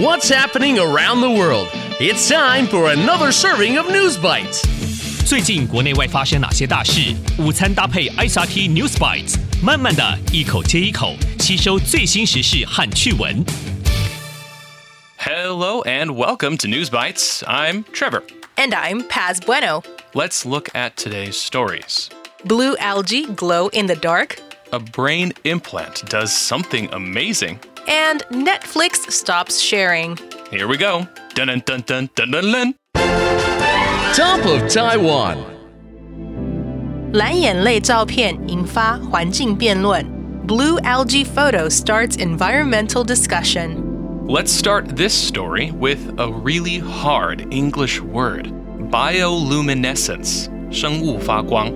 What's happening around the world? It's time for another serving of News Bites. 最近国内外发生哪些大事？午餐搭配 ICRT News Bites，慢慢的一口接一口吸收最新时事和趣闻。Hello and welcome to News Bites. I'm Trevor. And I'm Paz Bueno. Let's look at today's stories. Blue algae glow in the dark, A brain implant does something amazing. and Netflix stops sharing. Here we go. Dun dun dun dun dun dun dun. Top of Taiwan. 蓝眼泪照片引发环境辩论。Blue algae photo starts environmental discussion. Let's start this story with a really hard English word bioluminescence. 生物发光.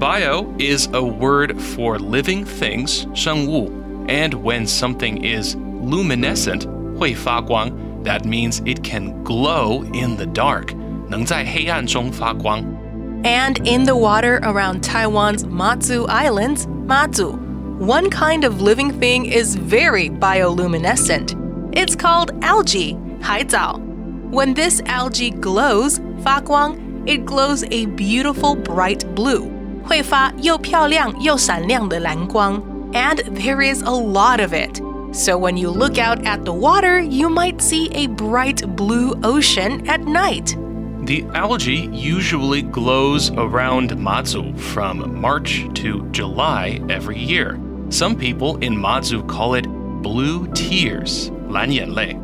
Bio is a word for living things, 生物, and when something is luminescent, 会发光, that means it can glow in the dark. 能在黑暗中发光. And in the water around Taiwan's Matsu Islands, Matsu, one kind of living thing is very bioluminescent. It's called algae, 海藻. When this algae glows, 发光, it glows a beautiful bright blue. 会发又漂亮又闪亮的蓝光. And there is a lot of it. So when you look out at the water, you might see a bright blue ocean at night. The algae usually glows around Matsu from March to July every year. Some people in Matsu call it blue tears, 蓝眼泪.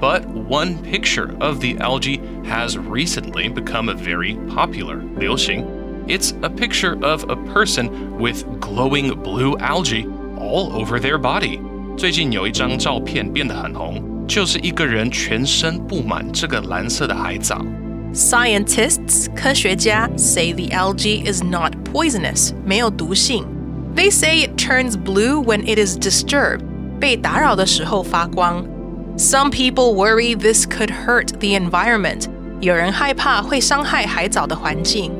But one picture of the algae has recently become very popular, 流行. It's a picture of a person with glowing blue algae all over their body. 最近有一张照片变得很红，就是一个人全身布满这个蓝色的海藻。 Scientists, 科学家 say the algae is not poisonous, 没有毒性. They say it turns blue when it is disturbed, 被打扰的时候发光. Some people worry this could hurt the environment. 有人害怕会伤害海藻的环境.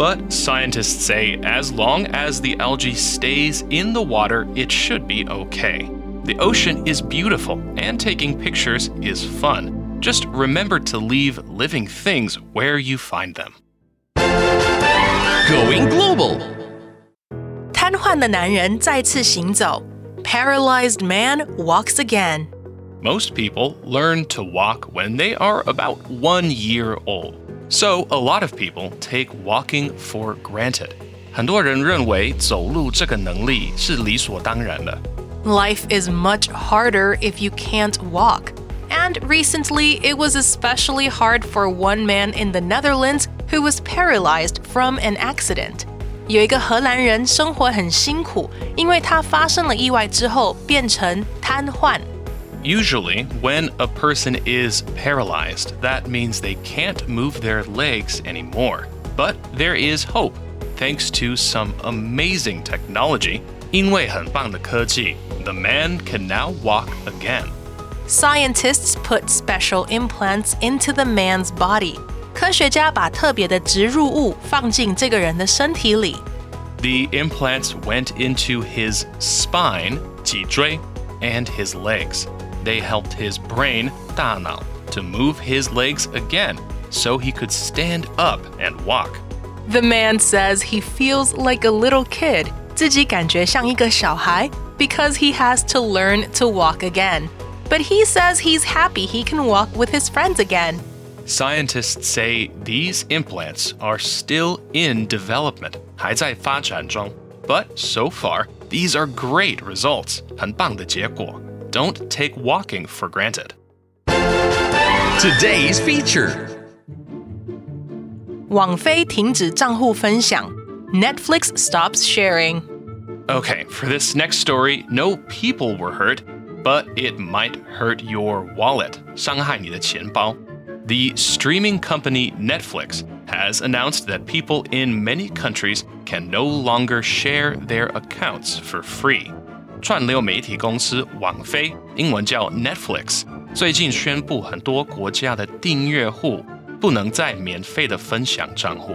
But scientists say as long as the algae stays in the water, it should be okay. The ocean is beautiful, and taking pictures is fun. Just remember to leave living things where you find them. Going global. 瘫痪的男人再次行走. Paralyzed man walks again. Most people learn to walk when they are about one year old. So, a lot of people take walking for granted. 很多人认为走路这个能力是理所当然的。 Life is much harder if you can't walk. And recently, it was especially hard for one man in the Netherlands who was paralyzed from an accident. 有一个荷兰人生活很辛苦，因为他发生了意外之后变成瘫痪。 Usually, when a person is paralyzed, that means they can't move their legs anymore. But there is hope. Thanks to some amazing technology, 因为很棒的科技, the man can now walk again. Scientists put special implants into the man's body. 科学家把特别的植入物放进这个人的身体里。 The implants went into his spine, 脊椎, and his legs. They helped his brain, 大脑, to move his legs again so he could stand up and walk. The man says he feels like a little kid, 自己感觉像一个小孩 because he has to learn to walk again. But he says he's happy he can walk with his friends again. Scientists say these implants are still in development, 还在发展中. But so far, these are great results, 很棒的结果. Don't take walking for granted. Today's feature. 网飞停止账户分享 Netflix stops sharing. Okay, for this next story, no people were hurt, but it might hurt your wallet. 伤害你的钱包. The streaming company Netflix has announced that people in many countries can no longer share their accounts for free. 串流媒体公司网飞，英文叫 Netflix，最近宣布很多国家的订阅户不能再免费的分享账户。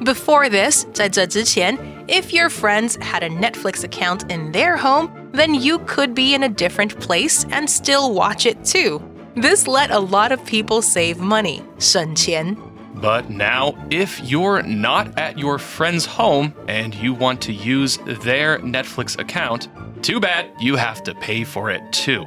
Before this, 在这之前, if your friends had a Netflix account in their home, then you could be in a different place and still watch it too. This let a lot of people save money, 省钱. But now, if you're not at your friend's home and you want to use their Netflix account, too bad, you have to pay for it too.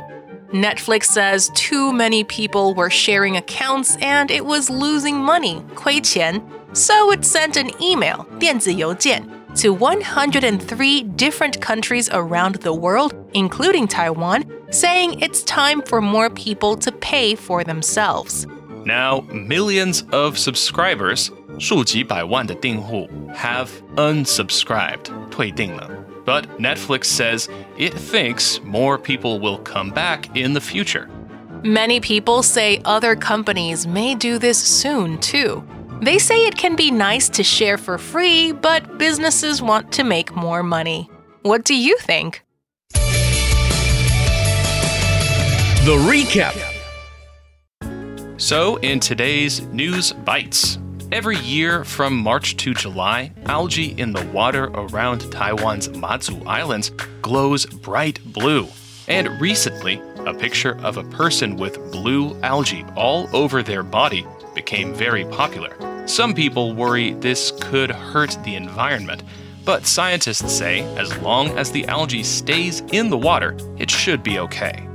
Netflix says too many people were sharing accounts and it was losing money, 亏钱. So it sent an email, 电子邮件, to 103 different countries around the world, including Taiwan, saying it's time for more people to pay for themselves. Now, millions of subscribers, 数几百万的订户, have unsubscribed, 退订了. But Netflix says it thinks more people will come back in the future. Many people say other companies may do this soon, too. They say it can be nice to share for free, but businesses want to make more money. What do you think? The recap. So, in today's News Bites, every year from March to July, algae in the water around Taiwan's Matsu Islands glows bright blue. And recently, a picture of a person with blue algae all over their body became very popular. Some people worry this could hurt the environment, but scientists say as long as the algae stays in the water, it should be okay.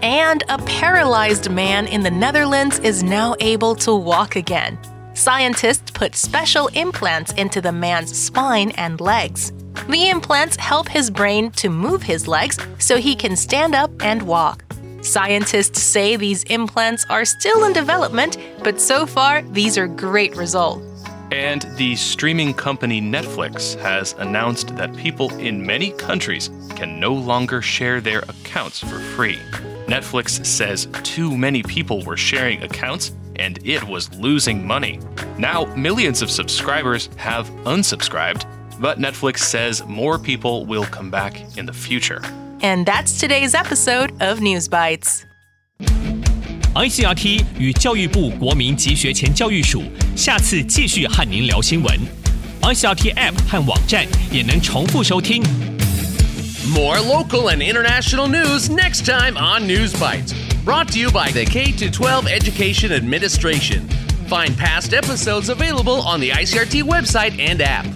And a paralyzed man in the Netherlands is now able to walk again. Scientists put special implants into the man's spine and legs. The implants help his brain to move his legs so he can stand up and walk. Scientists say these implants are still in development, but so far, these are great results. And the streaming company Netflix has announced that people in many countries can no longer share their accounts for free. Netflix says too many people were sharing accounts and it was losing money. Now, millions of subscribers have unsubscribed, but Netflix says more people will come back in the future. And that's today's episode of News Bites. ICRT 与教育部国民及学前教育署下次继续和您聊新闻。ICRT App 和网站也能重复收听。 More local and international news next time on News Bites. Brought to you by the K 12 Education Administration. Find past episodes available on the ICRT website and app.